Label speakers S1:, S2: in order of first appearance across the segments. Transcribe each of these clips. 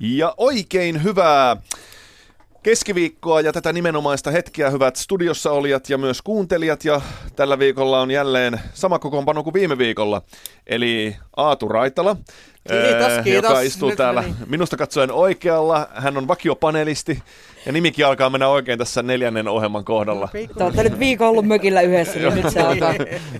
S1: Ja oikein hyvää keskiviikkoa ja tätä nimenomaista hetkeä, hyvät studiossa olijat ja myös kuuntelijat. Ja tällä viikolla on jälleen sama kokoonpano kuin viime viikolla, eli Aatu Raitala.
S2: Kiitos,
S1: ää,
S2: kiitos.
S1: Joka istuu
S2: Nyt
S1: täällä
S2: meni.
S1: minusta katsoen oikealla. Hän on vakiopanelisti ja nimikin alkaa mennä oikein tässä neljännen ohjelman kohdalla.
S3: Te olette nyt viikon ollut mökillä yhdessä, niin nyt se alkaa.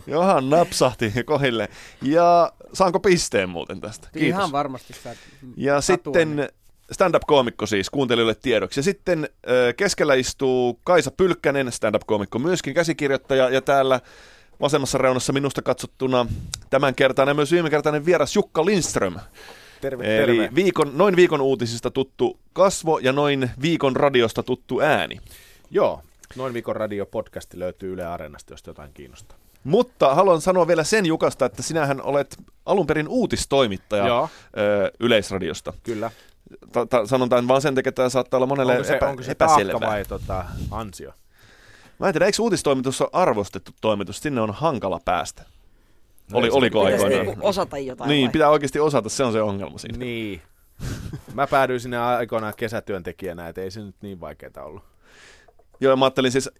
S1: Johan napsahti kohille. Ja saanko pisteen muuten tästä? Kiitos.
S2: Ihan varmasti saat
S1: Ja sitten
S2: niin.
S1: stand-up-koomikko siis kuuntelijoille tiedoksi. Ja sitten keskellä istuu Kaisa Pylkkänen, stand-up-koomikko myöskin käsikirjoittaja. Ja täällä vasemmassa reunassa minusta katsottuna tämänkertainen ja myös viimekertainen vieras Jukka Lindström.
S4: Terve,
S1: Eli
S4: terve.
S1: viikon, noin viikon uutisista tuttu kasvo ja noin viikon radiosta tuttu ääni.
S4: Joo, Noin viikon radio-podcasti löytyy Yle Areenasta, jos jotain kiinnostaa.
S1: Mutta haluan sanoa vielä sen Jukasta, että sinähän olet alun perin uutistoimittaja
S4: Joo.
S1: ö, Yleisradiosta.
S4: Kyllä.
S1: Ta- ta- sanon tämän vaan sen takia, että tämä saattaa olla monelle
S4: Onko se,
S1: epä-
S4: onko se
S1: epäselvää.
S4: vai tota, ansio?
S1: Mä en tiedä, eikö uutistoimitus ole arvostettu toimitus? Sinne on hankala päästä.
S4: No
S1: Oli, oliko
S3: Pitäisi
S1: aikoinaan?
S3: niinku osata jotain
S1: Niin,
S3: vai?
S1: pitää oikeasti osata, se on se ongelma siinä.
S4: Niin. Mä päädyin sinne aikoinaan kesätyöntekijänä, että ei se nyt niin vaikeaa ollut.
S1: Joo, mä ajattelin siis,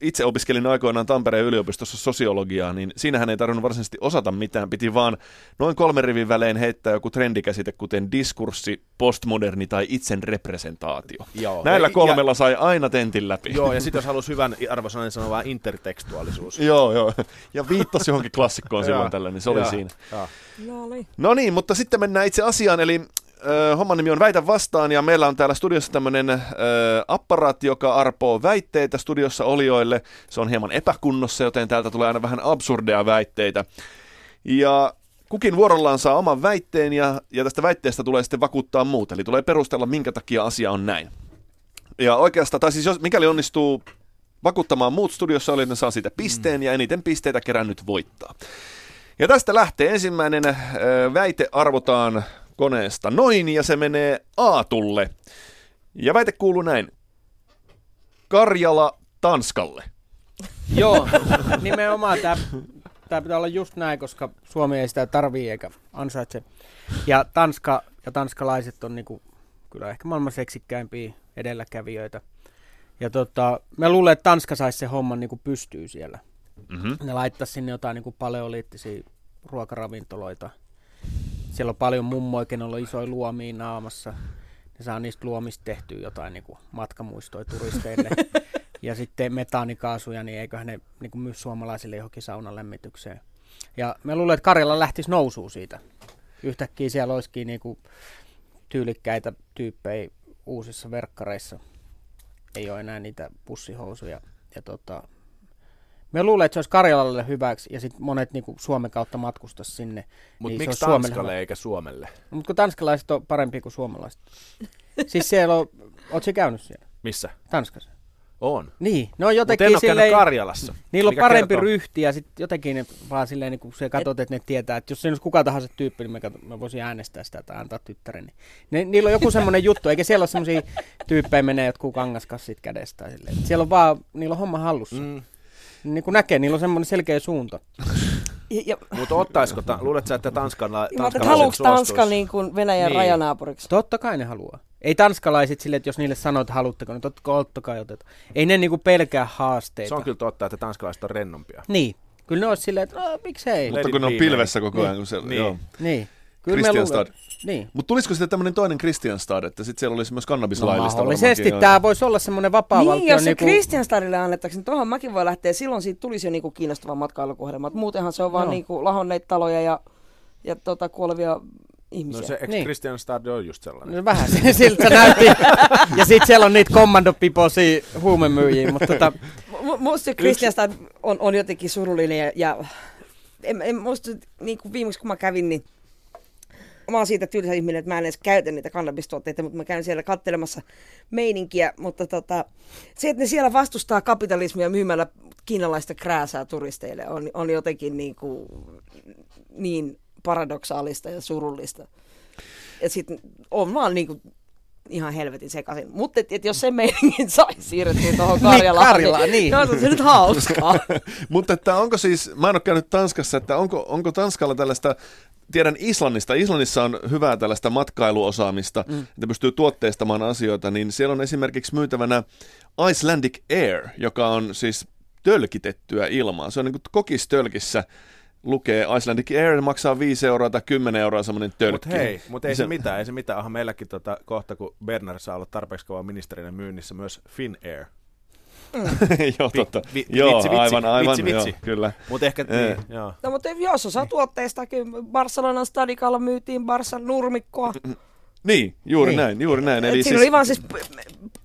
S1: itse opiskelin aikoinaan Tampereen yliopistossa sosiologiaa, niin siinähän ei tarvinnut varsinaisesti osata mitään. Piti vaan noin kolmen rivin välein heittää joku trendikäsite, kuten diskurssi, postmoderni tai itsen representaatio.
S4: Joo.
S1: Näillä
S4: Ja-
S1: kolmella sai aina tentin läpi.
S4: Joo, ja sitten jos halusi hyvän arvosanan, niin sanoo vaan intertekstuaalisuus.
S1: Joo, joo. Ja viittasi johonkin klassikkoon silloin tällä, niin se oli
S4: Joo.
S1: siinä.
S4: Joo.
S3: No oli.
S1: No niin, mutta sitten mennään itse asiaan, eli ö, homman nimi on Väitä vastaan, ja meillä on täällä studiossa tämmöinen ö, apparaatti, joka arpoo väitteitä studiossa olijoille. Se on hieman epäkunnossa, joten täältä tulee aina vähän absurdeja väitteitä. Ja kukin vuorollaan saa oman väitteen, ja, ja tästä väitteestä tulee sitten vakuuttaa muut, eli tulee perustella, minkä takia asia on näin. Ja oikeastaan, tai siis jos, mikäli onnistuu vakuuttamaan muut studiossa olijat, ne saa siitä pisteen, ja eniten pisteitä kerännyt voittaa. Ja tästä lähtee ensimmäinen ö, väite arvotaan koneesta noin ja se menee Aatulle. Ja väite kuuluu näin. Karjala Tanskalle.
S2: Joo, nimenomaan tämä, tämä pitää olla just näin, koska Suomi ei sitä tarvii eikä ansaitse. Ja Tanska ja tanskalaiset on niinku, kyllä ehkä maailman seksikkäimpiä edelläkävijöitä. Ja tota, mä luulen, että Tanska saisi se homman niinku pystyy siellä.
S1: Mm-hmm.
S2: Ne laittaisi sinne jotain niinku paleoliittisia ruokaravintoloita. Siellä on paljon mummoja, kenellä on isoja luomia naamassa. Ne saa niistä luomista tehtyä jotain niinku matkamuistoja turisteille. ja sitten metaanikaasuja, niin eiköhän ne niinku myy suomalaisille johonkin saunan lämmitykseen. Ja mä luulen, että Karjala lähtisi nousuun siitä. Yhtäkkiä siellä olisikin niinku tyylikkäitä tyyppejä uusissa verkkareissa. Ei ole enää niitä pussihousuja. Ja tota, Mä luulen, että se olisi Karjalalle hyväksi ja sitten monet niinku Suomen kautta matkustaisi sinne.
S4: Mutta
S2: Niin, se
S4: miksi
S2: Suomelle
S4: Tanskalle
S2: hyvä.
S4: eikä Suomelle?
S2: Mutta kun tanskalaiset on parempia kuin suomalaiset. siis siellä on, ootko käynyt siellä?
S4: Missä?
S2: Tanskassa?
S4: On.
S2: Niin, ne on
S4: Mutta
S2: jotenkin
S4: en ole
S2: silleen,
S4: Karjalassa.
S2: niillä on parempi
S4: kertoo-
S2: ryhti ja sitten jotenkin ne vaan silleen, niin kun sä katsot, että ne tietää, että jos siinä olisi kuka tahansa tyyppi, niin mä, katon, mä voisin äänestää sitä tai antaa tyttäreni. Ne, niillä on joku semmoinen juttu, eikä siellä ole semmoisia tyyppejä menee jotkut kangaskassit kädestä. Silleen. Siellä on vaan, niillä on homma hallussa. Mm. Niin kuin näkee, niillä on semmoinen selkeä suunta.
S3: Ja,
S4: Mutta ottaisiko, ta- luulet sä, että Tanskalla,
S3: että
S4: tanskalaiset
S3: haluuks Tanska niin kuin Venäjän
S4: Niin.
S3: rajanaapuriksi?
S2: Totta kai ne haluaa. Ei tanskalaiset silleen, että jos niille sanoo, että haluatteko, niin totta kai ottakaa oteta. Ei ne niinku pelkää haasteita.
S4: Se on kyllä totta, että tanskalaiset on rennompia.
S2: Niin. Kyllä ne olisi silleen, että no, miksei.
S1: Mutta kun ne on pilvessä koko ajan. Kun se,
S4: Niin.
S1: joo.
S2: Niin. Kyllä me
S1: Christianstad.
S2: Niin.
S1: Mutta tulisiko sitten tämmöinen toinen Christianstad, että sitten siellä olisi myös
S2: No,
S1: kannabislaillista
S2: mahdollisesti
S1: varmaankin,
S2: tämä voisi olla semmoinen vapaa
S3: Niin,
S2: valtio.
S3: jos se
S2: niinku-
S3: Christianstadille annettaisiin, niin tuohon mäkin voi lähteä. Silloin siitä tulisi jo niinku kiinnostava matkailukohde. Mutta muutenhan se on vaan
S2: Joo.
S3: niinku lahonneita taloja ja, ja tota, kuolevia ihmisiä.
S4: No se ex
S2: Niin.
S4: Christian Stad on just sellainen.
S2: No, vähän se- siltä näytti. ja sitten siellä on niitä kommandopiposia huumemyyjiä, mutta tota,
S3: Mu- Musta se Christianstad on, on jotenkin surullinen ja, ja en, en musta niin kuin viimeksi kun mä kävin, niin mä oon siitä tylsä ihminen, että mä en edes käytä niitä kannabistuotteita, mutta mä käyn siellä kattelemassa meininkiä, mutta tota, se, että ne siellä vastustaa kapitalismia myymällä kiinalaista krääsää turisteille on, on jotenkin niin, kuin, niin paradoksaalista ja surullista. Ja sitten on vaan niin kuin, ihan helvetin sekaisin. Mutta et, et jos se meiningin saisi siirrettyä tuohon Karjalaan,
S2: Karjalaan, niin.
S3: niin. on se nyt hauskaa.
S1: Mutta että onko siis, mä en ole käynyt Tanskassa, että onko, onko Tanskalla tällaista tiedän Islannista. Islannissa on hyvää tällaista matkailuosaamista, mm. että pystyy tuotteistamaan asioita, niin siellä on esimerkiksi myytävänä Icelandic Air, joka on siis tölkitettyä ilmaa. Se on niin kuin kokistölkissä lukee Icelandic Air, maksaa 5 euroa tai 10 euroa semmoinen tölkki.
S4: Mutta hei, mutta ei
S1: Se-
S4: se mitään, ei se mitään. Onhan meilläkin tota, kohta, kun Bernard saa olla tarpeeksi kova ministerinä myynnissä, myös Finnair.
S1: joo, totta.
S4: vi-
S1: joo,
S4: vitsi, vitsi,
S1: aivan, aivan,
S4: vitsi, vitsi.
S1: Joo, kyllä.
S4: Mutta ehkä, niin, joo.
S3: No mutta jos osa tuotteista, kyllä Barcelonan stadikalla myytiin Barsan nurmikkoa.
S1: Niin, juuri
S3: Niin.
S1: näin, juuri näin.
S3: Eli siinä
S1: siis,
S3: oli vaan siis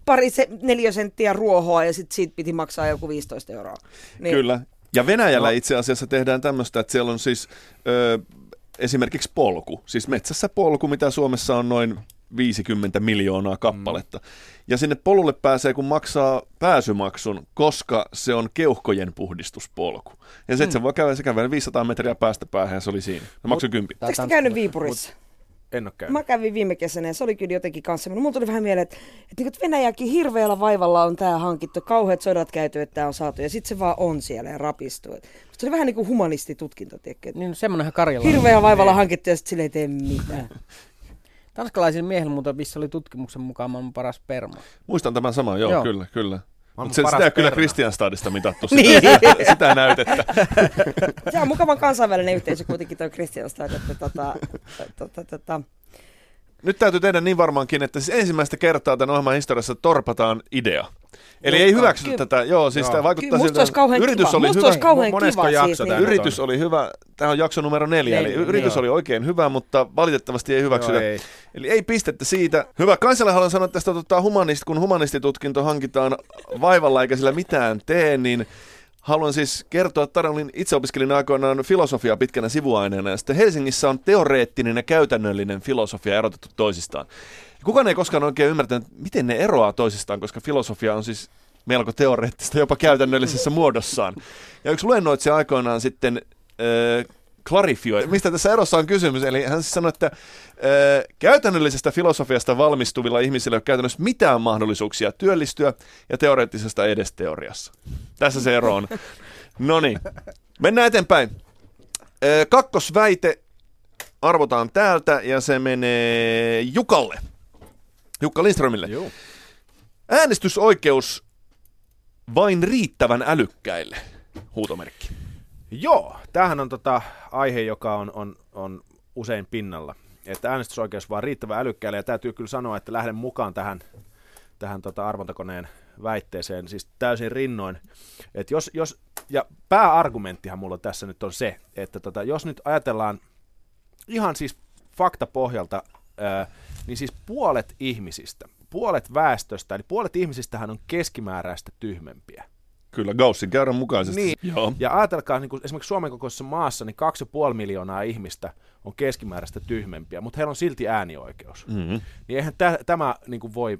S3: pari se, neljä senttiä ruohoa ja sitten siitä piti maksaa joku 15 euroa. Niin,
S1: Kyllä. Ja Venäjällä
S4: No.
S1: itse asiassa tehdään tämmöistä, että siellä on siis ö, esimerkiksi polku, siis metsässä polku, mitä Suomessa on noin 50 miljoonaa kappaletta. Ja sinne polulle pääsee, kun maksaa pääsymaksun, koska se on keuhkojen puhdistuspolku. Ja sitten se voi käydä, se kävelee 500 metriä päästä päähän ja se oli siinä. Se maksoi kympi.
S2: Tää
S3: Oletteko te
S2: Tanskalla-
S3: käynyt Viipurissa?
S4: En ole käynyt.
S3: Mä kävin viime kesänä ja se oli kyllä jotenkin kanssa. Mulla tuli vähän mieleen, että, että, niin että Venäjäkin hirveällä vaivalla on tämä hankittu, kauheat sodat käyty, että tämä on saatu ja sitten se vaan on siellä ja rapistuu. Musta oli vähän niin kuin humanistitutkinto, tiedätkö?
S2: Niin semmonenhan Karjala on.
S3: Hirveä vaivalla hankittu ja sitten sille ei tee mitään.
S2: Tanskalaisilla miehillä muuten missä oli tutkimuksen mukaan maailman paras sperma.
S1: Muistan tämän saman, joo, joo. Kyllä, kyllä. Mutta sitä ei ole kyllä. Kristianstadista mitattu,
S3: Niin.
S1: sitä, sitä näytettä.
S3: Se on mukavan kansainvälinen yhteisö kuitenkin tuo Kristianstad, että tota, tota, tota,
S1: Nyt täytyy tehdä niin varmaankin, että siis ensimmäistä kertaa tämän ohjelman historiassa torpataan idea. Eli ei hyväksytä
S3: Kyllä.
S1: tätä, joo, siis
S4: Joo.
S1: tämä vaikuttaa
S3: olisi kauhean
S1: yritys
S3: kiva.
S1: oli
S3: musta
S1: hyvä.
S3: olisi kauhean
S4: Monesko
S3: kiva
S4: jakso
S3: siis, niin,
S1: Yritys oli hyvä, tämä on jakso numero neljä, eli yritys
S4: joo.
S1: oli oikein hyvä, mutta valitettavasti ei hyväksytä.
S4: Joo, ei.
S1: Eli ei pistettä siitä. Hyvä, Kansalle haluan sanoa tästä, tota, humanist, kun humanistitutkinto hankitaan vaivalla eikä sillä mitään tee, niin haluan siis kertoa, että olin itse opiskelin aikoinaan filosofiaa pitkänä sivuaineena, ja sitten Helsingissä on teoreettinen ja käytännöllinen filosofia erotettu toisistaan. Kukaan ei koskaan oikein ymmärtänyt, miten ne eroaa toisistaan, koska filosofia on siis melko teoreettista jopa käytännöllisessä muodossaan. Ja yksi luennoitsija aikoinaan sitten äh, klarifioi, mistä tässä erossa on kysymys. Eli hän siis sanoi, että äh, käytännöllisestä filosofiasta valmistuvilla ihmisillä ei ole käytännössä mitään mahdollisuuksia työllistyä ja teoreettisesta edes teoriassa. Tässä se ero on. No niin, mennään eteenpäin. Äh, kakkosväite arvotaan täältä ja se menee Jukalle. Jukka Lindströmille.
S4: Joo.
S1: Äänestysoikeus vain riittävän älykkäille. Huutomerkki.
S4: Joo, tämähän on tota aihe, joka on, on, on usein pinnalla. Että äänestysoikeus vaan riittävän älykkäälle, ja täytyy kyllä sanoa, että lähden mukaan tähän, tähän tota arvontakoneen väitteeseen, siis täysin rinnoin. Et jos, jos, ja pääargumenttihan mulla tässä nyt on se, että tota, jos nyt ajatellaan ihan siis faktapohjalta, ää, niin siis puolet ihmisistä, puolet väestöstä, eli puolet ihmisistähän on keskimääräistä tyhmempiä.
S1: Kyllä, Gaussin käyrän mukaisesti.
S4: Niin.
S1: Joo.
S4: Ja ajatelkaa, niin kuin esimerkiksi Suomen kokoisessa maassa, niin 2,5 miljoonaa ihmistä on keskimääräistä tyhmempiä, mutta heillä on silti äänioikeus.
S1: Mm-hmm.
S4: Niin eihän tä, tämä niin kuin voi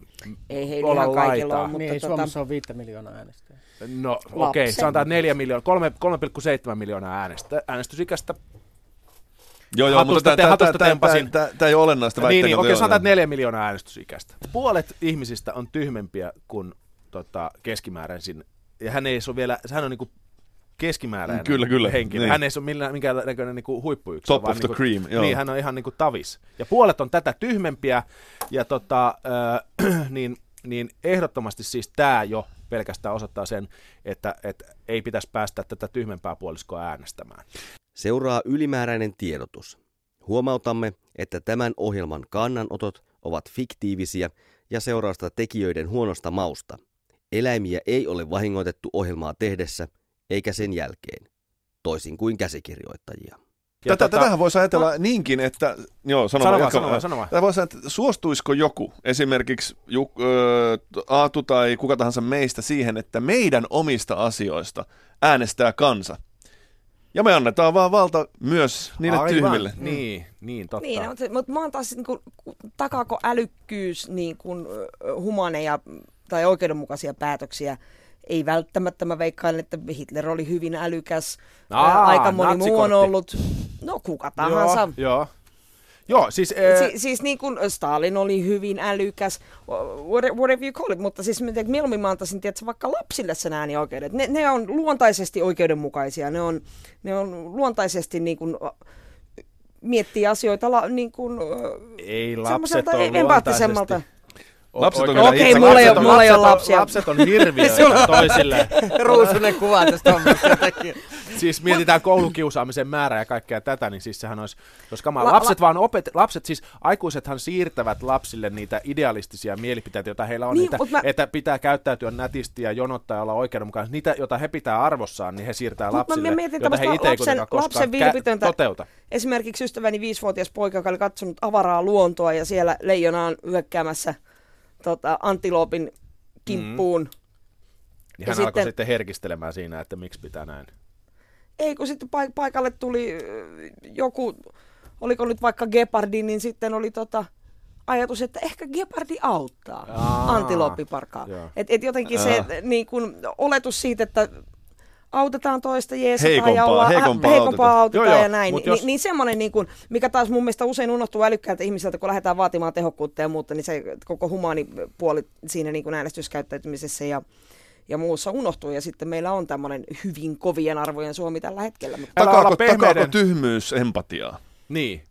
S3: Ei heillä
S4: olla
S3: ihan kaikilla
S4: laitaa.
S3: ole, mutta
S2: Niin ei
S3: tota,
S2: Suomessa on viittä miljoonaa äänestäjää.
S4: No okei, okay, sanotaan että 4 miljoonaa, 3, 3,7 miljoonaa äänestä, äänestysikäistä.
S1: Joo, joo,
S4: Hatusta
S1: mutta
S4: te- hatusta tempasin.
S1: tämä ei ole olennaista
S4: niin,
S1: väitteen
S4: niin
S1: kautta,
S4: okei, sanotaan, että. 4 miljoonaa äänestysikäistä. Puolet ihmisistä on tyhmempiä kuin tota, keskimääräisin. Ja hän ei ole vielä, hän on niinku keskimääräinen
S1: Kyllä, kyllä,
S4: henkilö.
S1: niin.
S4: Hän ei ole millään, minkäännäköinen niinku huippuyksilö.
S1: Top
S4: vaan
S1: of the
S4: niinku,
S1: cream, joo.
S4: Niin, hän on ihan niinku tavis. Ja puolet on tätä tyhmempiä, ja tota, äh, niin, niin ehdottomasti siis tämä jo pelkästään osoittaa sen, että, että ei pitäisi päästä tätä tyhmempää puoliskoa äänestämään.
S5: Seuraa ylimääräinen tiedotus. Huomautamme, että tämän ohjelman kannanotot ovat fiktiivisiä ja seurausta tekijöiden huonosta mausta. Eläimiä ei ole vahingoitettu ohjelmaa tehdessä eikä sen jälkeen, toisin kuin käsikirjoittajia.
S4: Ja
S1: Tätä,
S4: tota-
S1: tätähän voisi ajatella niinkin, että... Joo, sano,
S4: vaan, sano vaan, sano vaan.
S1: Tätä voisi ajatella, että suostuisiko joku, esimerkiksi Juk, ö, Aatu tai kuka tahansa meistä siihen, että meidän omista asioista äänestää kansa. Ja me annetaan vaan valta myös niille
S4: Aivan.
S1: tyhmille.
S4: Niin, niin, totta.
S3: Niin, mutta, mutta mä oon taas, niin kuin, takaako älykkyys niin kuin, humaneja tai oikeudenmukaisia päätöksiä? Ei välttämättä, mä veikkailen, että Hitler oli hyvin älykäs,
S4: Aa,
S3: aika moni muu on ollut, no kuka tahansa.
S4: Joo, joo. Joo, siis... Äh,
S3: Si- siis niin kuin Stalin oli hyvin älykäs, whatever you call it, mutta siis mieluummin mä antaisin tiedätkö, vaikka lapsille sen äänioikeudet. Ne, ne on luontaisesti oikeudenmukaisia, ne on, ne on luontaisesti niin kuin, miettii asioita la, niin kuin,
S4: Ei lapset ole
S3: empaattisemmalta.
S4: luontaisesti-
S1: Lapset on
S3: Okei,
S1: itse-
S3: mulla ei
S1: lapset
S3: ole-
S1: on-
S3: mulla ei ole
S4: on-
S3: lapsia.
S4: Lapset on hirviöitä toisille.
S2: Ruusunen kuva tästä hommasta jotenkin.
S4: Siis mietitään koulukiusaamisen määrää ja kaikkea tätä, niin siis sehän olisi, olisi kamala.
S3: La-
S4: Lapset
S3: la-
S4: vaan opet, lapset siis, aikuisethan siirtävät lapsille niitä idealistisia mielipiteitä, joita heillä on,
S3: Niin,
S4: niitä,
S3: mä-
S4: että pitää käyttäytyä nätisti ja jonottaa ja olla oikeudenmukainen. Niitä, joita he pitää arvossaan, niin he siirtää
S3: mä
S4: lapsille,
S3: mietin
S4: joita he itse ei
S3: lapsen-
S4: kuitenkaan koskaan
S3: lapsen
S4: kä-
S3: vilpitöntä-
S4: toteuta.
S3: Esimerkiksi ystäväni viisivuotias poika, joka oli katsonut avaraa luontoa ja siellä leijona on hyökkäämässä tota, antiloopin kimppuun.
S4: Niin
S3: Ja
S4: hän alkoi
S3: sitten-
S4: sitten herkistelemään siinä, että miksi pitää näin.
S3: Ei, kun sitten paik- paikalle tuli ö, joku, oliko nyt vaikka gepardi, niin sitten oli tota, ajatus, että ehkä gepardi auttaa
S4: Aa,
S3: antilooppiparkaa. Et, et jotenkin se niin kun, oletus siitä, että autetaan toista, jeesataan
S1: Heikompaa-
S3: ja ollaan,
S1: heikompaa
S3: heikompaa autetaan
S4: Joo, joo,
S3: ja näin. Ni,
S4: jos-
S3: Niin semmoinen, niin kun, mikä taas mun mielestä usein unohtuu älykkäältä ihmiseltä, kun lähdetään vaatimaan tehokkuutta ja muuta, niin se koko humaani puoli siinä niin kun äänestyskäyttäytymisessä ja ja muussa unohtuu, ja sitten meillä on tämmöinen hyvin kovien arvojen Suomi tällä hetkellä. Mutta
S1: Takaako, takaako tyhmyys empatiaa?
S4: Niin.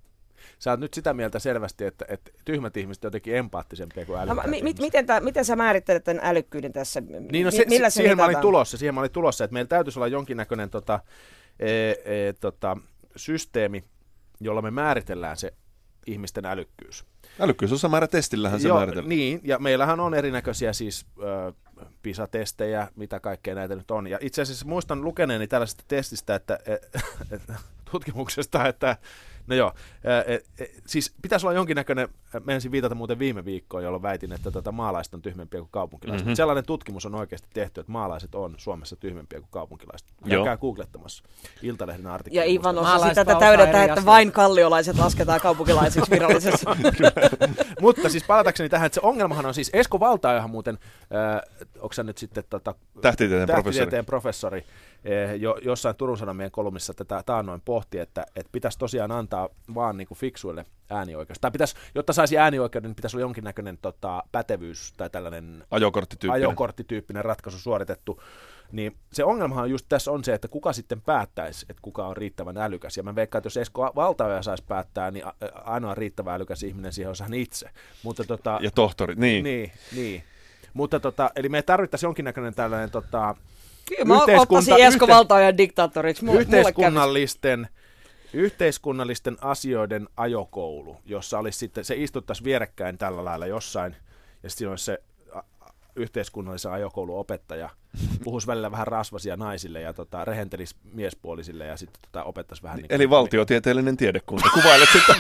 S4: Sä oot nyt sitä mieltä selvästi, että, että tyhmät ihmiset on jotenkin empaattisempia kuin
S3: No,
S4: älykkäät
S3: mi- mi-
S4: ihmiset.
S3: miten, tää, miten sä määrittelet tämän älykkyyden tässä?
S4: Niin no
S3: Mi-
S4: se,
S3: millä
S4: se, siihen mä olin tulossa, siihen mä olin tulossa, että meillä täytyisi olla jonkinnäköinen tota, e, e, tota, systeemi, jolla me määritellään se ihmisten älykkyys.
S1: Älykkyysosamäärä testillähän se
S4: Joo,
S1: määritellään.
S4: niin, ja meillähän on erinäköisiä siis ö, PISA-testejä, mitä kaikkea näitä nyt on. Ja itse asiassa muistan lukeneeni tällaisesta testistä, että, et, tutkimuksesta, että no joo, siis pitäisi olla jonkinnäköinen, menisin viitata muuten viime viikkoon, jolloin väitin, että tota, maalaiset on tyhmempiä kuin kaupunkilaiset.
S1: Mhm.
S4: Mm-hmm. Sellainen tutkimus on oikeasti tehty, että maalaiset on Suomessa tyhmempiä kuin kaupunkilaiset. Käykää googlettamassa Iltalehden artikkeli.
S3: Ja Ivan
S2: Maalaiset
S3: sitä täydentää, että vain kalliolaiset lasketaan kaupunkilaisiksi virallisesti.
S4: Mutta siis palatakseni tähän, että se ongelmahan on siis, Esko Valtaojahan muuten, äh, onko nyt sitten tota,
S1: Tähtitieteen professori.
S4: tähtitieteen professori eh, jo, jossain Turun Sanomien kolumnissa tätä taannoin pohti, että, että pitäisi tosiaan antaa vaan niin kuin fiksuille äänioikeus. Tai pitäisi, jotta saisi äänioikeuden, niin pitäisi olla jonkinnäköinen tota, pätevyys tai tällainen
S1: Ajokorttityyppinen.
S4: ajokorttityyppinen ratkaisu suoritettu. Niin se ongelmahan just tässä on se, että kuka sitten päättäisi, että kuka on riittävän älykäs. Ja mä veikkaan, että jos Esko Valtaoja saisi päättää, niin ainoa riittävän älykäs ihminen siihen olisi hän itse. Mutta tota,
S1: Ja tohtorit, niin.
S4: niin, niin. Mutta tota, eli me tarvittaisiin jonkinnäköinen tällainen tota,
S3: Kyllä mä
S4: Yhteiskunta-
S3: ottaisin Esko Valtaojan diktaattoriksi. Mulle, mulle kävisi.
S4: yhteiskunnallisten, yhteiskunnallisten asioiden ajokoulu, jossa olisi sitten, se istuttaisi vierekkäin tällä lailla jossain, ja sitten olisi se yhteiskunnallisen ajokoulun opettaja, puhuisi välillä vähän rasvasia naisille ja tota, rehentelisi miespuolisille ja sitten tota, opettaisi vähän niin
S1: Eli valtiotieteellinen tiedekunta. Kuvailet sitä.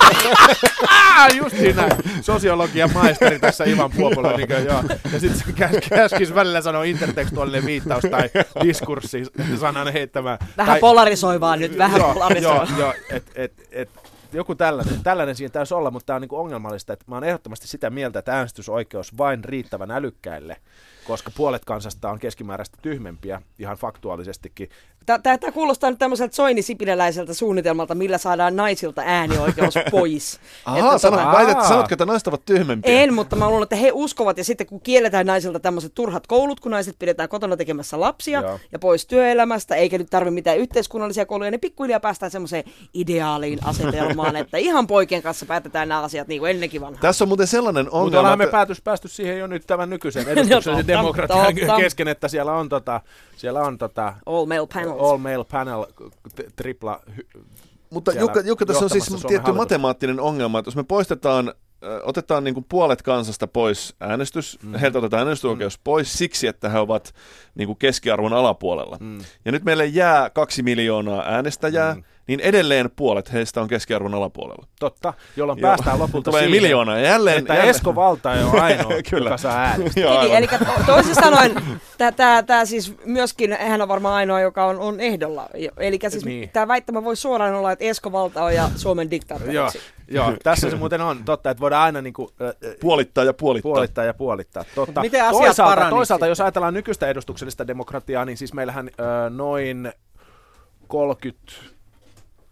S4: Just siinä sosiologian maisteri tässä Ivan Puopola, niin kuin, joo. Ja sitten se käs, käskisi välillä sanoa intertekstuaalinen viittaus tai diskurssi sanan heittämään.
S3: Vähän
S4: tai,
S3: polarisoivaa nyt, vähän
S4: joo,
S3: polarisoivaa.
S4: Joo, joo et, et, et, joku tällainen, tällainen siinä täytyisi olla, mutta tämä on niinku ongelmallista, että mä oon ehdottomasti sitä mieltä, että äänestysoikeus vain riittävän älykkäille, koska puolet kansasta on keskimääräistä tyhmempiä ihan faktuaalisestikin.
S3: Tämä kuulostaa nyt tämmöiseltä soinisipiläläiseltä suunnitelmalta, millä saadaan naisilta äänioikeus pois.
S1: Ahaa, sanot,
S4: tota-
S1: väität, sanotko, että naiset ovat tyhmempiä?
S3: En, mutta mä luulen, että he uskovat, ja sitten kun kielletään naisilta tämmöiset turhat koulut, kun naiset pidetään kotona tekemässä lapsia
S4: Joo.
S3: ja pois työelämästä, eikä nyt tarvitse mitään yhteiskunnallisia kouluja, niin pikkuhiljaa päästään semmoiseen ideaaliin asetelmaan, että ihan poikien kanssa päätetään nämä asiat niin kuin ennenkin vanhaa.
S1: Tässä on muuten sellainen
S4: Mutta
S1: ongelma,
S4: ollaan me
S1: että-
S4: päätys, päästy siihen jo nyt tämän nykyisen edustuksellisen
S3: totta,
S4: demokratian
S3: totta.
S4: kesken, että siellä on, tota, siellä on tota,
S3: All male panels.
S4: All male panel tripla hy-
S1: Mutta Jukka, Jukka tässä on siis
S4: Suomen
S1: tietty
S4: hallitusta.
S1: matemaattinen ongelma, että jos me poistetaan, ö, otetaan niin kuin puolet kansasta pois äänestys, mm. heiltä otetaan äänestysoikeus mm. pois siksi, että he ovat niin kuin keskiarvon alapuolella.
S4: Mm.
S1: Ja nyt meille jää kaksi miljoonaa äänestäjää,
S4: Mm.
S1: Niin edelleen puolet heistä on keskiarvon alapuolella.
S4: Totta, jolloin
S1: Joo.
S4: päästään lopulta
S1: Tulee
S4: siihen,
S1: miljoona jälleen...
S4: että
S1: jälleen...
S4: Esko Valta ei ole ainoa,
S1: Kyllä.
S4: joka saa äänestää.
S1: Joo,
S3: Niin, eli to- toisin sanoen, tämä siis myöskin, hän on varmaan ainoa, joka on, on ehdolla. Eli siis
S4: Niin.
S3: tämä väittämä voi suoraan olla, että Esko Valta on ja Suomen
S4: Joo,
S3: diktaattoriksi.
S4: joo, tässä se muuten on totta, että voidaan aina niinku, äh, äh,
S1: Puolittaa ja puolittaa.
S4: puolittaa ja puolittaa. Totta.
S2: Miten asiat
S4: toisaalta,
S2: paranisi
S4: toisaalta jos ajatellaan nykyistä edustuksellista demokratiaa, niin siis meillähän ö, noin 30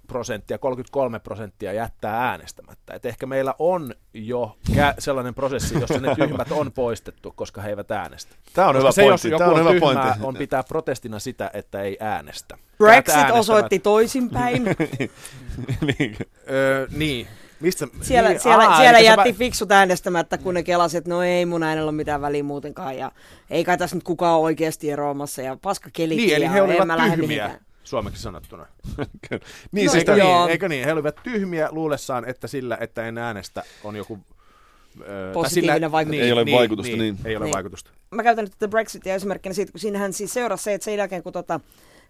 S4: prosenttia, 33 prosenttia jättää äänestämättä. Et ehkä meillä on jo kä- sellainen prosessi, jossa ne tyhmät on poistettu, koska he eivät äänestä.
S1: Tämä on
S4: Koska
S1: hyvä
S4: se,
S1: pointti.
S4: jos joku
S1: Tämä on
S4: on,
S1: hyvä
S4: tyhmää,
S1: pointti.
S4: on pitää protestina sitä, että ei äänestä.
S3: Brexit osoitti toisinpäin.
S1: niin.
S4: Öö, niin. Mistä?
S3: Siellä,
S4: niin,
S3: siellä,
S4: aa,
S3: siellä jätti
S4: vä-
S3: fiksut äänestämättä, kun ne kelasivat, että no ei mun äänellä ole mitään väliä muutenkaan. Ja ei kai tässä nyt kukaan ole oikeasti eroamassa. Ja paska kelikin.
S4: Niin, eli he olivat
S3: mä
S4: tyhmiä. Suomeksi sanottuna.
S1: niin
S3: No,
S1: siis
S4: eikö, niin, eikö niin? He olivat tyhmiä luulessaan, että sillä, että en äänestä, on joku... öö,
S3: Positiivinen vaikutus.
S1: Ei ole vaikutusta, niin.
S4: Ei ole
S3: Niin.
S4: vaikutusta.
S3: Mä käytän nyt tätä Brexitia esimerkkinä siitä, kun siinähän siis seurasi se, että sen jälkeen kun tota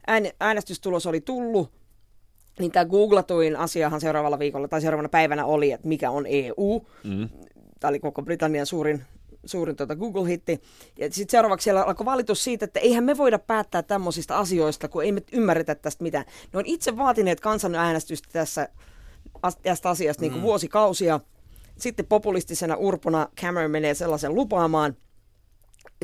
S3: ään, äänestystulos oli tullut, niin tämä googlatuin asiahan seuraavalla viikolla tai seuraavana päivänä oli, että mikä on EU.
S1: Mm.
S3: Tämä oli koko Britannian suurin, suurin tuota Google-hitti. Ja sitten seuraavaksi siellä alkoi valitus siitä, että eihän me voida päättää tämmöisistä asioista, kun ei me ymmärretä tästä mitään. Ne on itse vaatineet kansanäänestystä tässä, tästä asiasta niin kuin vuosikausia. Sitten populistisena urpona Cameron menee sellaisen lupaamaan.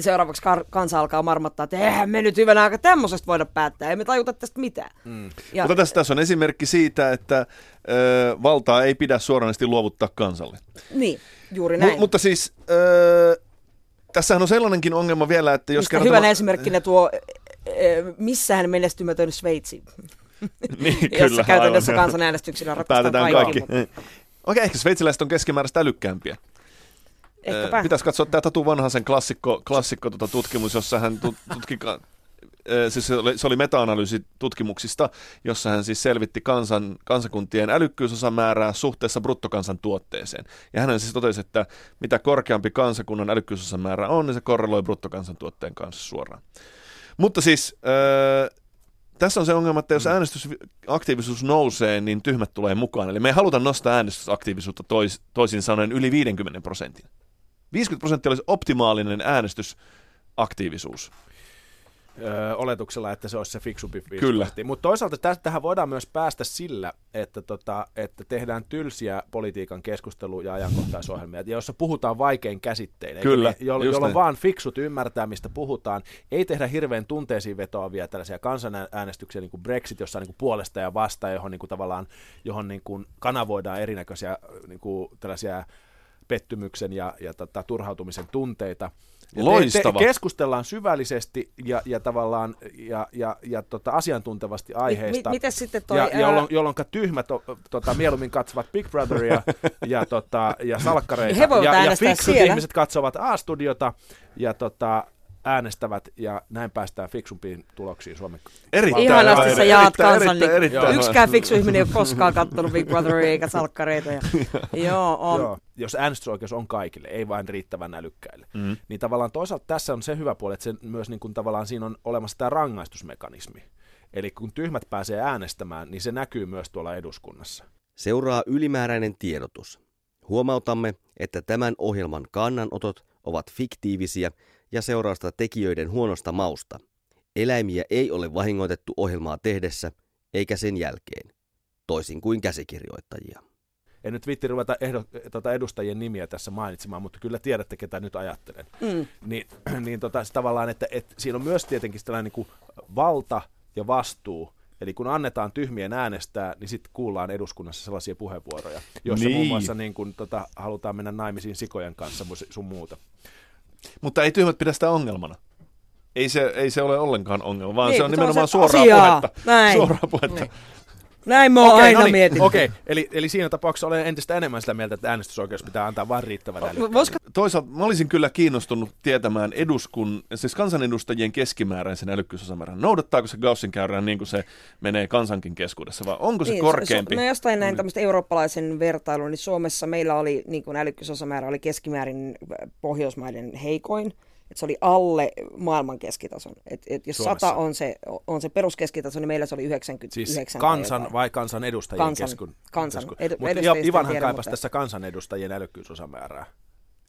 S3: Seuraavaksi kar- kansa alkaa marmattaa, että eihän me nyt hyvänä aika tämmöisestä voida päättää, ei me tajuta tästä mitään. Mm. Ja,
S1: Mutta tässä, tässä on esimerkki siitä, että ö, valtaa ei pidä suoranaisesti luovuttaa kansalle.
S3: niin, juuri näin.
S1: M- mutta siis ö, tässähän on sellainenkin ongelma vielä, että jos
S3: Mistä
S1: kerran
S3: hyvänä
S1: tämä-
S3: esimerkkinä tuo missään menestymätön Sveitsi,
S1: niin,
S3: jossa käytännössä
S1: aivan.
S3: kansanäänestyksillä ratkaistaan kaikki.
S1: kaikki.
S3: Mutta
S1: Okei, ehkä sveitsiläiset on keskimääräistä älykkäämpiä.
S3: Ehkäpä.
S1: Ö, Pitäisi katsoa tämä Tatu Vanhasen klassikko, klassikko tota tutkimus, jossa hän tut, tutki, ö, siis se oli, se oli meta-analyysi tutkimuksista, jossa hän siis selvitti kansan, kansakuntien älykkyysosamäärää suhteessa bruttokansantuotteeseen. Ja hän siis totesi, että mitä korkeampi kansakunnan älykkyysosamäärä on, niin se korreloi bruttokansantuotteen kanssa suoraan. Mutta siis ö, tässä on se ongelma, että jos äänestysaktiivisuus nousee, niin tyhmät tulee mukaan. Eli me ei haluta nostaa äänestysaktiivisuutta tois, toisin sanoen yli 50 prosentin. 50 prosenttia olisi optimaalinen äänestysaktiivisuus.
S4: öö, oletuksella, että se olisi se fiksumpi
S1: Kyllä.
S4: Mutta toisaalta tähän voidaan myös päästä sillä, että, tota, että tehdään tylsiä politiikan keskustelu- ja ajankohtaisohjelmia, joissa puhutaan vaikein käsittein.
S1: Kyllä?
S4: Jollo,
S1: just
S4: jolloin
S1: näin.
S4: vaan fiksut ymmärtää, mistä puhutaan. Ei tehdä hirveän tunteisiin vetoavia tällaisia kansanäänestyksiä, niin kuin Brexit, jossa on niin kuin puolesta ja vasta, johon niin kuin tavallaan johon niin kuin kanavoidaan erinäköisiä niin kuin tällaisia pettymyksen ja, ja tota, turhautumisen tunteita. Ja
S1: Loistava.
S4: Te, te, keskustellaan syvällisesti ja, ja tavallaan ja, ja, ja tota, asiantuntevasti aiheesta.
S3: Mi- mites sitten toi,
S4: ja,
S3: ää-
S4: jolloin, jolloin tyhmät o, tota, mieluummin katsovat Big Brotheria ja, tota, ja salkkareita.
S3: He
S4: ja, ja fiksut
S3: siellä.
S4: ihmiset katsovat A-studiota ja tota, äänestävät ja näin päästään fiksumpiin tuloksiin Suomen.
S1: Erittäin
S3: Ihanasti
S1: hyvä,
S3: sä jaat
S1: erittäin,
S3: kansan.
S1: erittäin,
S3: Niin,
S1: erittäin hyvä.
S3: yksikään fiksu ihminen ei ole koskaan katsonut Big Brotheria eikä salkkareita. Ja, joo, on.
S4: Joo. Jos äänestysoikeus on kaikille, ei vain riittävän älykkäille,
S1: Mm.
S4: niin tavallaan toisaalta tässä on se hyvä puoli, että se myös niin kuin tavallaan siinä on olemassa tämä rangaistusmekanismi. Eli kun tyhmät pääsee äänestämään, niin se näkyy myös tuolla eduskunnassa.
S5: Seuraa ylimääräinen tiedotus. Huomautamme, että tämän ohjelman kannanotot ovat fiktiivisiä ja seurausta tekijöiden huonosta mausta. Eläimiä ei ole vahingoitettu ohjelmaa tehdessä eikä sen jälkeen, toisin kuin käsikirjoittajia.
S4: En nyt viitti ruveta ehdo, tota edustajien nimiä tässä mainitsemaan, mutta kyllä tiedätte, ketä nyt ajattelen.
S3: Mm.
S4: Niin, niin tota, tavallaan, että, että siinä on myös tietenkin tällainen niin kuin valta ja vastuu. Eli kun annetaan tyhmien äänestää, niin sitten kuullaan eduskunnassa sellaisia puheenvuoroja, joissa
S1: Niin.
S4: muun muassa niin kun, tota, halutaan mennä naimisiin sikojen kanssa sun muuta.
S1: Mutta ei tyhmät pidä sitä ongelmana. Ei se, ei se ole ollenkaan ongelma, vaan
S3: Niin,
S1: se on nimenomaan
S3: se
S1: suoraa
S3: asiaa.
S1: puhetta.
S3: Näin.
S1: Suoraa puhetta.
S3: Niin. Näin mä oon
S4: Okei,
S3: aina
S4: no niin,
S3: miettinyt.
S4: Okei, eli, eli siinä tapauksessa olen entistä enemmän sitä mieltä, että äänestysoikeus pitää antaa vain riittävän.
S3: Voisiko
S1: Toisaalta mä olisin kyllä kiinnostunut tietämään eduskun, siis kansanedustajien keskimääräisen älykkyysosamäärän. Noudattaako se Gaussin käyrää niin kuin se menee kansankin keskuudessa, vai onko se
S3: Niin,
S1: korkeampi?
S3: Su- no jostain näin
S1: Mm.
S3: tämmöistä eurooppalaisen vertailun, niin Suomessa meillä oli niin kuin älykkyysosamäärä oli keskimäärin Pohjoismaiden heikoin. Et se oli alle maailman keskitason. Et, et jos
S4: Suomessa.
S3: 100 on se, on se peruskeskitaso, niin meillä se oli 99
S4: Siis kansan vai kansanedustajien
S3: Kansan.
S4: keskun?
S3: Kansan.
S4: keskun.
S3: Edu-
S4: Mutta
S3: edustajista en
S4: Ivanhan
S3: tiedä,
S4: kaipasi
S3: mutta-
S4: tässä kansanedustajien älykkyysosamäärää.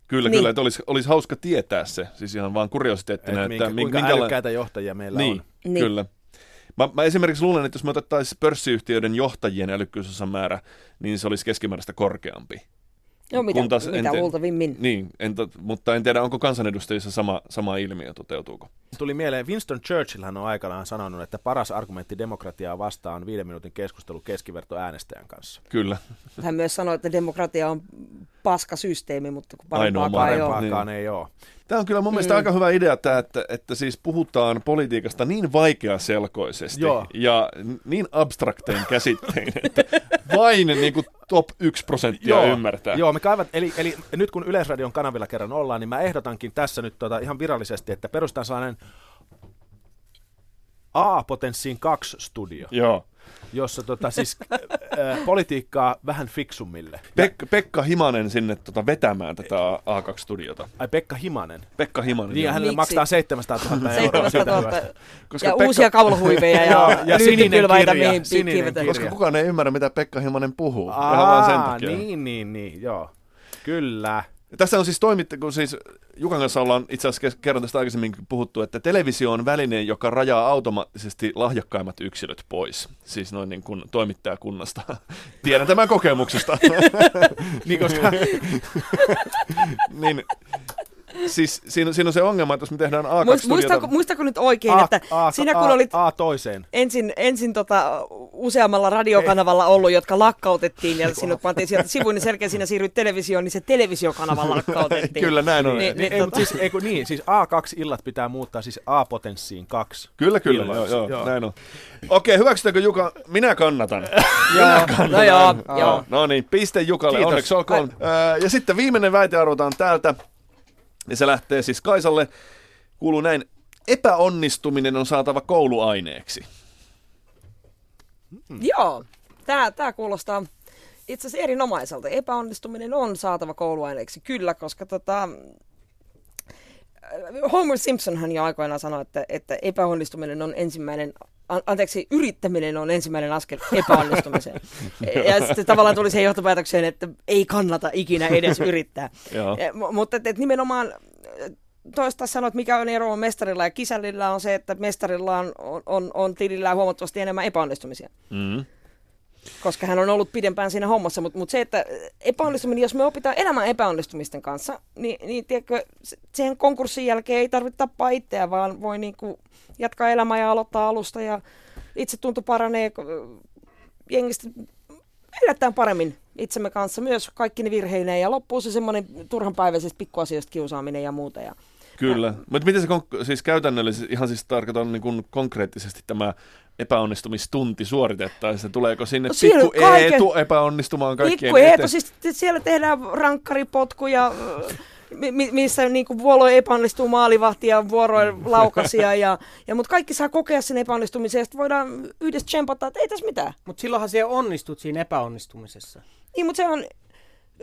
S1: Kyllä,
S3: Niin.
S1: kyllä, että olisi, olisi hauska tietää se, siis ihan vaan kuriositeettina,
S4: Et
S1: että
S4: minkä,
S1: minkäla-
S4: älykkäitä johtajia meillä
S1: niin,
S4: on.
S3: Niin.
S1: kyllä. Mä, mä esimerkiksi luulen, että jos me otettaisiin pörssiyhtiöiden johtajien älykkyysosamäärä, niin se olisi keskimääräistä korkeampi.
S3: Joo, mitä,
S1: Kun taas en
S3: mitä
S1: te-
S3: luultavimmin.
S1: Niin, en, mutta en tiedä, onko kansanedustajissa sama, sama ilmiö, toteutuuko.
S4: Tuli mieleen, Winston Churchill hän on aikanaan sanonut, että paras argumentti demokratiaa vastaan on viiden minuutin keskustelu keskiverto äänestäjän kanssa.
S1: Kyllä.
S3: Hän myös sanoi, että demokratia on paska systeemi, mutta kun
S1: Ainoa
S3: parempaakaan ei ole.
S4: Parempaakaan ei ole.
S1: Tämä on kyllä mun mielestä
S3: Mm.
S1: aika hyvä idea, tämä, että, että siis puhutaan politiikasta niin vaikeaselkoisesti
S4: Joo.
S1: ja niin abstraktein käsittein, että vain niin kuin top 1 prosenttia ymmärtää.
S4: Joo, me kaivat, eli, eli nyt kun Yleisradion kanavilla kerran ollaan, niin mä ehdotankin tässä nyt tota, ihan virallisesti, että perustetaan sellainen A-potenssiin 2 studio,
S1: Joo.
S4: Jossa tota, siis äh, politiikkaa vähän fiksummille.
S1: Pek- Pekka Himanen sinne tota vetämään tätä A2-studiota.
S4: Ai Pekka Himanen.
S1: Pekka Himanen.
S4: Niin, hänelle
S3: Miksi?
S4: maksaa 700 000 euroa.
S3: 700
S4: siitä
S3: 000
S1: Koska
S3: ja
S1: Pekka-
S3: uusia kaulahuiveja ja,
S4: ja sininen kirja,
S3: mihin
S4: sininen kirja.
S1: Koska kukaan ei ymmärrä, mitä Pekka Himanen puhuu. Ihan vaan sen
S4: Aa,
S1: takia.
S4: niin, niin, niin, joo. Kyllä.
S1: Ja Tässä on siis toimittu, kun siis Jukan kanssa ollaan itse asiassa kerran tästä aikaisemmin puhuttu, että televisio on väline, joka rajaa automaattisesti lahjakkaimmat yksilöt pois. Siis noin niin kuin toimittajakunnasta. Tiedän tämän kokemuksesta.
S4: Niin, koska
S1: niin, siis siinä, siinä on se ongelma, että jos me tehdään
S3: Muist,
S1: A2-studiota...
S3: muistako, muistako nyt oikein,
S4: A,
S3: että
S4: A,
S3: sinä kun
S4: A,
S3: olit
S4: A toiseen.
S3: ensin, ensin tota, useammalla radiokanavalla ollut, jotka lakkautettiin ja sinut pantiin sieltä sivuun, niin selkeä siinä siirryit televisioon, niin se televisiokanava lakkautettiin.
S1: Kyllä näin on.
S3: Niin,
S4: Niin, ei, mutta siis, ei, kun, niin, siis A2-illat pitää muuttaa siis A-potenssiin kaksi.
S1: Kyllä, kyllä, joo, joo,
S4: joo.
S1: näin on. Okei, hyväksytäänkö Juka? Minä kannatan.
S3: Joo, no joo, joo.
S1: No niin, piste Jukalle,
S4: Kiitos.
S1: onneksi olkoon. Ja sitten viimeinen väite arvotaan täältä, ja se lähtee siis Kaisalle. Kuuluu näin, epäonnistuminen on saatava kouluaineeksi.
S3: Joo, tämä, tämä kuulostaa itse asiassa erinomaiselta. Epäonnistuminen on saatava kouluaineeksi, kyllä, koska tota, Homer Simpsonhan jo aikoinaan sanoi, että, että epäonnistuminen on ensimmäinen, an- anteeksi, yrittäminen on ensimmäinen askel epäonnistumiseen. ja sitten tavallaan tuli siihen johtopäätökseen, että ei kannata ikinä edes yrittää. Mu- Mutta et, et nimenomaan eh, toista sanoa, että mikä on ero mestarilla ja kisällillä on se, että mestarilla on, on, on, on tilillään huomattavasti enemmän epäonnistumisia
S1: Mm.
S3: Koska hän on ollut pidempään siinä hommassa, mutta mut se, että epäonnistuminen, jos me opitaan elämään epäonnistumisten kanssa, niin, niin tiedätkö, siihen konkurssin jälkeen ei tarvitse tappaa itseä, vaan voi niinku jatkaa elämää ja aloittaa alusta ja itse tuntu paranee, jengistä eletään paremmin itsemme kanssa, myös kaikki ne virheineen ja loppuu se semmoinen turhanpäiväisestä pikkuasioista kiusaaminen ja muuta. Ja,
S1: Kyllä. Mutta miten se kon- siis käytännöllisesti, ihan siis tarkoitan niin kuin konkreettisesti tämä epäonnistumistunti suoritettaisiin? Tuleeko sinne
S3: No
S1: pikku
S3: kaiken-
S1: Eetu epäonnistumaan kaikkien
S3: Pikku Eetu,
S1: eteen?
S3: siis siellä tehdään rankkaripotkuja, mi- mi- missä niinku vuoroin epäonnistuu maalivahti ja vuoroin laukasia. Ja, ja, mutta kaikki saa kokea sen epäonnistumisen ja sitten voidaan yhdessä tsempata, että ei tässä mitään.
S2: Mutta silloinhan se onnistut siinä epäonnistumisessa.
S3: Niin, mutta se on,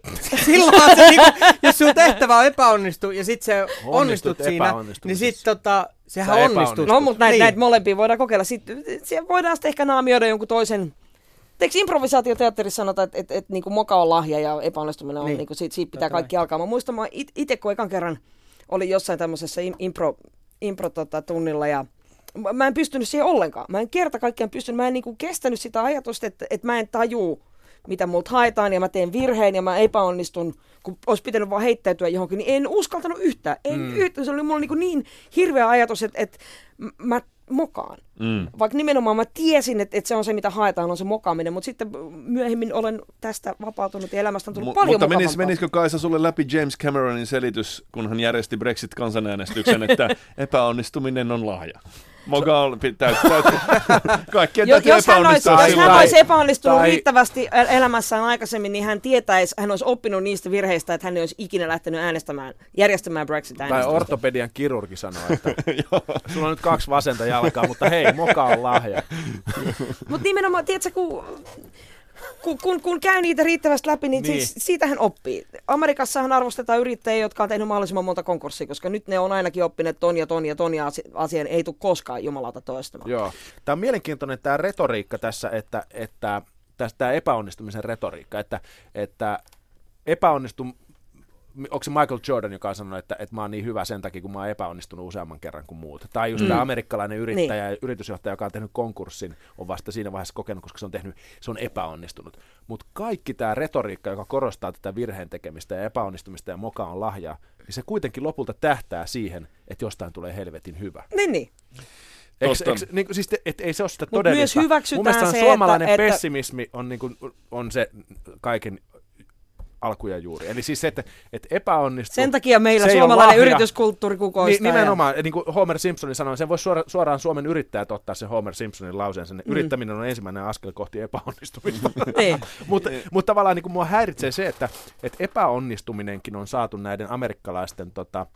S2: Silloinhan se, niinku, jos sun tehtävä on epäonnistu ja sit se onnistut,
S4: Onnistut
S2: siinä, niin
S4: epäonnistumisessa.
S2: sit tota, sehän
S4: Sä
S2: onnistut.
S4: epäonnistut.
S3: no mutta näitä,
S2: Niin.
S3: näitä molempia voidaan kokeilla. Sitten siellä voidaan sitten ehkä naamioida jonkun toisen Eikö improvisaatioteatterissa sanota, että, että, että, että moka on lahja ja epäonnistuminen on,
S2: Niin.
S3: kuin, siitä, siitä pitää
S2: Totta
S3: kaikki alkaa. Mä muistan, mä it- itse kun ekan kerran oli jossain tämmöisessä im- impro, impro tota, tunnilla ja mä- en pystynyt siihen ollenkaan. Mä en kerta kaikkiaan pystynyt, mä en niin kuin kestänyt sitä ajatusta, että, että mä en tajuu, mitä multa haetaan ja mä teen virheen ja mä epäonnistun, kun olisi pitänyt vaan heittäytyä johonkin, niin en uskaltanut yhtään. En mm. yhtään. Se oli mulla niin, niin hirveä ajatus, että, että m- mä mokaan.
S1: Mm.
S3: Vaikka nimenomaan mä tiesin, että, että se on se, mitä haetaan, on se mokaaminen, mutta sitten myöhemmin olen tästä vapautunut ja elämästä on tullut
S1: Mu-
S3: paljon
S1: mutta menis, menisikö Kaisa sulle läpi James Cameronin selitys, kun hän järjesti Brexit-kansanäänestyksen, että epäonnistuminen on lahja? Moka on, täyt, täyt, kaikkien
S3: Jo,
S1: täytyy
S3: jos hän, olisi, jos hän olisi epäonnistunut
S4: tai-
S3: riittävästi ä- elämässään aikaisemmin, niin hän tietäisi, hän olisi oppinut niistä virheistä, että hän ei olisi ikinä lähtenyt äänestämään, järjestämään
S4: Tai
S3: Brexit-äänestystä.
S4: ortopedian kirurgi sanoo, että sulla on nyt kaksi vasenta jalkaa, mutta hei, moka on lahja.
S3: Mutta nimenomaan, tiedätkö, kun, kun, kun, kun käy niitä riittävästi läpi, niin,
S4: Niin.
S3: Siis, siitähän oppii. Amerikassahan arvostetaan yrittäjiä, jotka on tehnyt mahdollisimman monta konkurssia, koska nyt ne on ainakin oppineet ton ja ton ja ton ja asi- asian ei tule koskaan jumalauta toistamaan.
S4: Joo. Tämä on mielenkiintoinen tämä retoriikka tässä, että, että tästä tämä epäonnistumisen retoriikka, että, että epäonnistum, onko se Michael Jordan, joka on sanonut, että, että mä oon niin hyvä sen takia, kun mä oon epäonnistunut useamman kerran kuin muut. Tai just mm. tämä amerikkalainen yrittäjä, niin. yritysjohtaja, joka on tehnyt konkurssin, on vasta siinä vaiheessa kokenut, koska se on tehnyt, se on epäonnistunut. Mutta kaikki tämä retoriikka, joka korostaa tätä virheen tekemistä ja epäonnistumista ja moka on lahjaa, niin se kuitenkin lopulta tähtää siihen, että jostain tulee helvetin hyvä.
S3: Niin, niin.
S4: Eikö, eikö, niin kuin, siis, et, ei se ole sitä Mut todellista.
S3: myös hyväksytään
S4: Mun mielestä
S3: se,
S4: suomalainen
S3: että,
S4: pessimismi on, niin kuin, on se kaiken alku ja juuri. Eli siis se, että, että epäonnistuu.
S3: Sen takia meillä
S4: se
S3: suomalainen yrityskulttuuri kukoistaa.
S4: Ni, nimenomaan, ja... niin kuin Homer Simpsonin sanoi, sen voisi suora, suoraan Suomen yrittäjät ottaa sen Homer Simpsonin lauseen. Sen mm. Yrittäminen on ensimmäinen askel kohti epäonnistumista.
S3: niin.
S4: mutta, mutta tavallaan niin kuin mua häiritsee se, että, että epäonnistuminenkin on saatu näiden amerikkalaisten tota,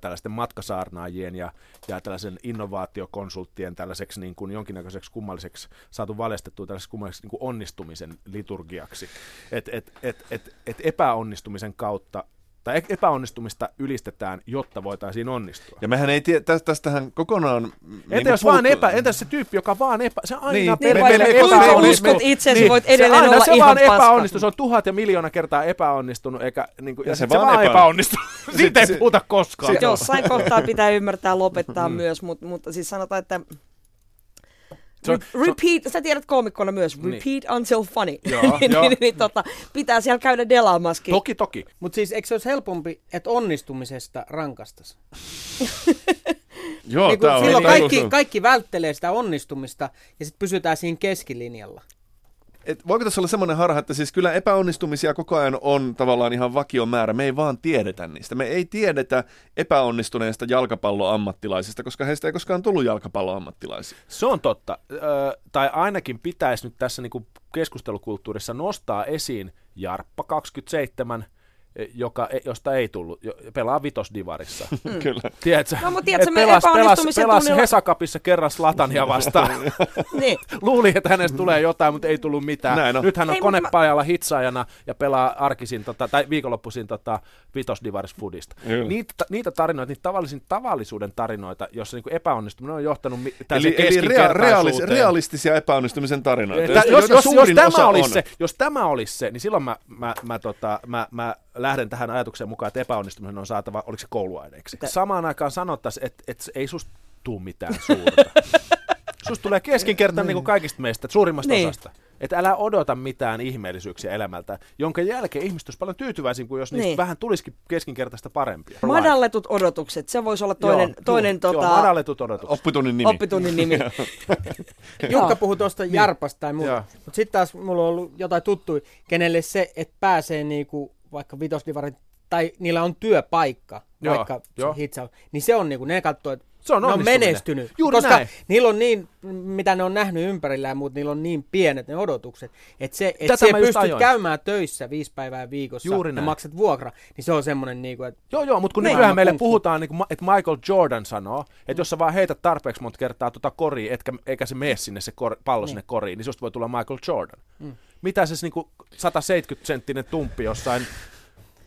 S4: tällaisten matkasaarnaajien ja, ja tällaisen innovaatiokonsulttien tällaiseksi niin kuin jonkinnäköiseksi kummalliseksi saatu valjastettua tällaiseksi kummalliseksi niin kuin onnistumisen liturgiaksi. Että et, et, et, et epäonnistumisen kautta tai epäonnistumista ylistetään, jotta voitaisiin onnistua.
S1: Ja mehän ei tiedä, tästähän kokonaan...
S4: Entä niin jos vaan epä, entäs se tyyppi, joka vaan epä, se aina
S1: Niin,
S4: niin,
S1: me- me- me-
S3: Kuinka
S1: me-
S3: uskot itseäsi,
S4: niin,
S3: voit
S4: se
S3: edelleen
S4: aina,
S3: olla
S4: se
S3: ihan
S4: vaan
S3: paska.
S4: epäonnistuu, se on tuhat ja miljoona kertaa epäonnistunut, eikä, niin kuin, ja,
S1: Ja se
S4: se, se
S1: vaan
S4: vaan
S1: epäonnistuu.
S4: epäonnistuu. Siitä ei
S1: se-
S4: puhuta koskaan.
S3: Jossain kohtaa pitää ymmärtää lopettaa myös, mutta, mutta siis sanotaan, että
S4: Se on-
S3: Re-
S4: se on-
S3: repeat, sä tiedät koomikkona myös,
S4: Niin.
S3: repeat until funny.
S4: Joo,
S3: niin,
S4: joo.
S3: niin, niin, tota, pitää siellä käydä delaamaskin.
S4: Toki, toki.
S2: Mutta siis eikö se olisi helpompi, että onnistumisesta rankastas?
S1: Joo,
S2: niin
S1: tää on
S2: silloin
S1: on-
S2: kaikki, kaikki välttelee sitä onnistumista ja sitten pysytään siinä keskilinjalla.
S1: Et voiko tässä olla semmoinen harha, että siis kyllä epäonnistumisia koko ajan on tavallaan ihan vakion määrä. Me ei vaan tiedetä niistä. Me ei tiedetä epäonnistuneista jalkapalloammattilaisista, koska heistä ei koskaan tullut jalkapalloammattilaisia.
S4: Se on totta. Ö, tai ainakin pitäisi nyt tässä niin kuin keskustelukulttuurissa nostaa esiin Jarppa 27, e, joka, e- josta ei tullut, jo- pelaa vitosdivarissa.
S1: Kyllä.
S4: Tiedätkö?
S3: No, mutta tiedätkö, me
S4: pelas, pelas, pelas
S3: tunnilla-
S4: Hesakapissa kerran Slatania vastaan.
S3: Niin.
S4: Luuli, että hänestä tulee jotain, mutta ei tullut mitään.
S1: Näin on.
S4: Nyt hän on
S3: Ei,
S4: konepajalla hitsaajana ja pelaa arkisin tota, tai viikonloppuisin tota, vitosdivaris foodista.
S1: Kyllä.
S4: Niitä, niitä tarinoita, niitä tavallisin tavallisuuden tarinoita, jossa niin epäonnistuminen on johtanut mi- tällaiseen
S1: Eli, eli rea- realis, realistisia epäonnistumisen tarinoita.
S4: Jos, jos, jos,
S1: suurin
S4: tämä olisi
S1: on.
S4: se, jos tämä olisi se, niin silloin mä, mä, mä, tota, mä, mä lähden tähän ajatukseen mukaan, että epäonnistuminen on saatava, oliko se kouluaineeksi. Samaan aikaan sanottaisiin, että, että ei susta tuu mitään suurta. susta tulee keskinkertainen niin kuin kaikista meistä, suurimmasta
S3: Niin.
S4: osasta. Että älä odota mitään ihmeellisyyksiä elämältä, jonka jälkeen ihmiset olisi paljon tyytyväisin kuin jos niistä
S3: Niin.
S4: vähän tulisikin keskinkertaista parempia.
S3: Madalletut odotukset, se voisi olla toinen,
S4: Joo,
S3: toinen
S4: joo,
S3: tota,
S4: joo, madalletut odotukset.
S1: Oppitunnin nimi.
S3: oppitunnin nimi.
S2: Jukka puhui tuosta Jarpasta tai
S4: Niin.
S2: Muuta. Mutta sitten taas mulla on ollut jotain tuttuja, kenelle se, että pääsee niinku vaikka vitosdivarit, tai niillä on työpaikka,
S4: Joo,
S2: vaikka
S4: joo.
S2: se hitsaus, niin se on niinku, ne katsoo, että
S4: Se on
S2: ne on menestynyt.
S4: Juuri
S2: koska
S4: näin.
S2: niillä on niin, mitä ne on nähnyt ympärillään, mutta niillä on niin pienet ne odotukset, että se, että se pystyt
S4: ajoin.
S2: käymään töissä viisi päivää viikossa
S4: Juuri
S2: ja
S4: näin.
S2: maksat vuokra, niin se on semmoinen, niinku, että
S4: Joo, joo, mutta kun
S2: Niin.
S4: nykyään meille
S2: Kung fu.
S4: puhutaan, niin kuin, että Michael Jordan sanoo, että jos sä vaan heität tarpeeksi monta kertaa tuota koriin, etkä, eikä se mene sinne se kor, pallo sinne koriin, niin susta voi tulla Michael Jordan. Mm. Mitä se niin kuin 170-senttinen tumppi jossain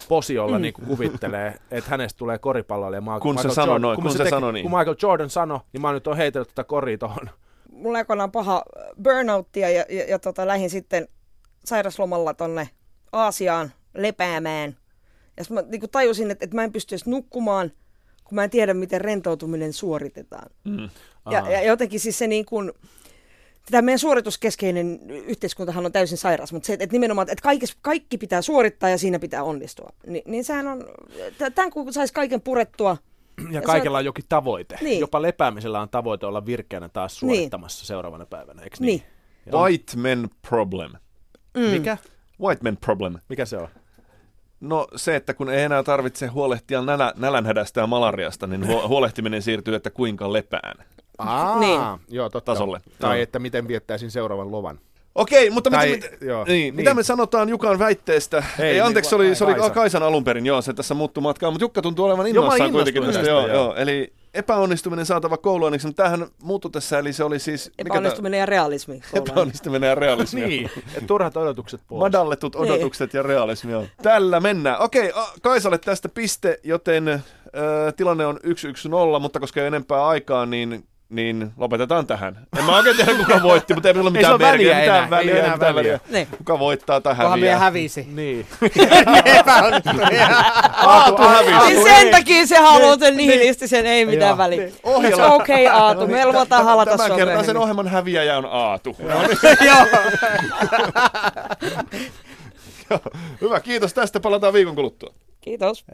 S4: posiolla niin kuin kuvittelee, että hänestä tulee koripalloilija Michael,
S1: Kun se
S4: Michael
S1: sanoo
S4: Jordan.
S1: noin, kun se sanoo niin.
S4: Kun Michael Jordan sanoi, niin mä nyt on heitellyt tätä koria tuohon.
S3: Mulla aikoinaan paha burnouttia ja, ja, ja tota, lähdin sitten sairaslomalla tonne Aasiaan lepäämään. Ja mä niin tajusin, että, että mä en pysty edes nukkumaan, kun mä en tiedä, miten rentoutuminen suoritetaan.
S1: Mm.
S3: Ja, ja jotenkin siis se niin kuin, tämä meidän suorituskeskeinen yhteiskuntahan on täysin sairas, mutta se, että nimenomaan, että kaikis, kaikki pitää suorittaa ja siinä pitää onnistua. Ni, niin sehän on, tämän kun saisi kaiken purettua,
S4: Ja kaikella on jokin tavoite.
S3: Niin.
S4: Jopa lepäämisellä on tavoite olla virkeänä taas suorittamassa seuraavana päivänä, eikö niin?
S3: Niin.
S1: White men problem.
S3: mm,
S4: Mikä?
S1: White men problem.
S4: Mikä se on?
S1: No se, että kun ei enää tarvitse huolehtia nälä, nälänhädästä ja malariasta, niin huo- huolehtiminen siirtyy, että kuinka lepään.
S4: Aa,
S3: Niin.
S4: joo, totta.
S1: Tasolle.
S4: Tai
S1: Joo.
S4: että miten viettäisin seuraavan lovan.
S1: Okei, mutta
S4: Tai-
S1: mitä, mitä,
S4: joo,
S1: niin,
S4: niin.
S1: mitä me sanotaan Jukan väitteestä? Ei,
S4: Ei,
S1: ei anteeksi, se
S4: niin,
S1: oli, se oli
S4: Kaisa.
S1: Kaisan alun perin, joo, se tässä muuttui matkaa, mutta Jukka tuntuu olevan innoissaan kuitenkin tästä.
S4: tästä,
S1: Joo,
S4: joo.
S1: joo. Eli epäonnistuminen saatava kouluaineeksi, mutta tämähän muuttui tässä, eli se oli siis... mikä
S3: epäonnistuminen ja realismi.
S1: Epäonnistuminen ja realismi.
S4: Niin, et turhat odotukset pois.
S1: Madalletut
S3: Niin.
S1: odotukset ja realismi. Joo. Tällä mennään. Okei, Kaisalle tästä piste, joten ö, tilanne on 1-1-0, mutta koska ei enempää aikaa, niin niin lopetetaan tähän. En mä oikein tiedä, kuka voitti, mutta ei ole
S4: Ei
S1: mitään
S4: sillä ole väliä
S1: merkitystä, mitään
S4: enää,
S1: väliä,
S4: ei enää
S1: mitään
S4: väliä.
S1: väliä.
S3: Niin.
S1: Kuka voittaa tai häviää.
S2: meidän hävisi.
S4: Niin.
S1: Aatu hävisi.
S3: Niin sen takia se haluaa sen nihilistisen, ei mitään
S4: Joo.
S3: väliä. Se on okei Aatu, me luvataan halata
S1: Tämän kerran sen ohjelman häviäjä on Aatu. Hyvä, kiitos tästä. Palataan viikon kuluttua.
S3: Kiitos.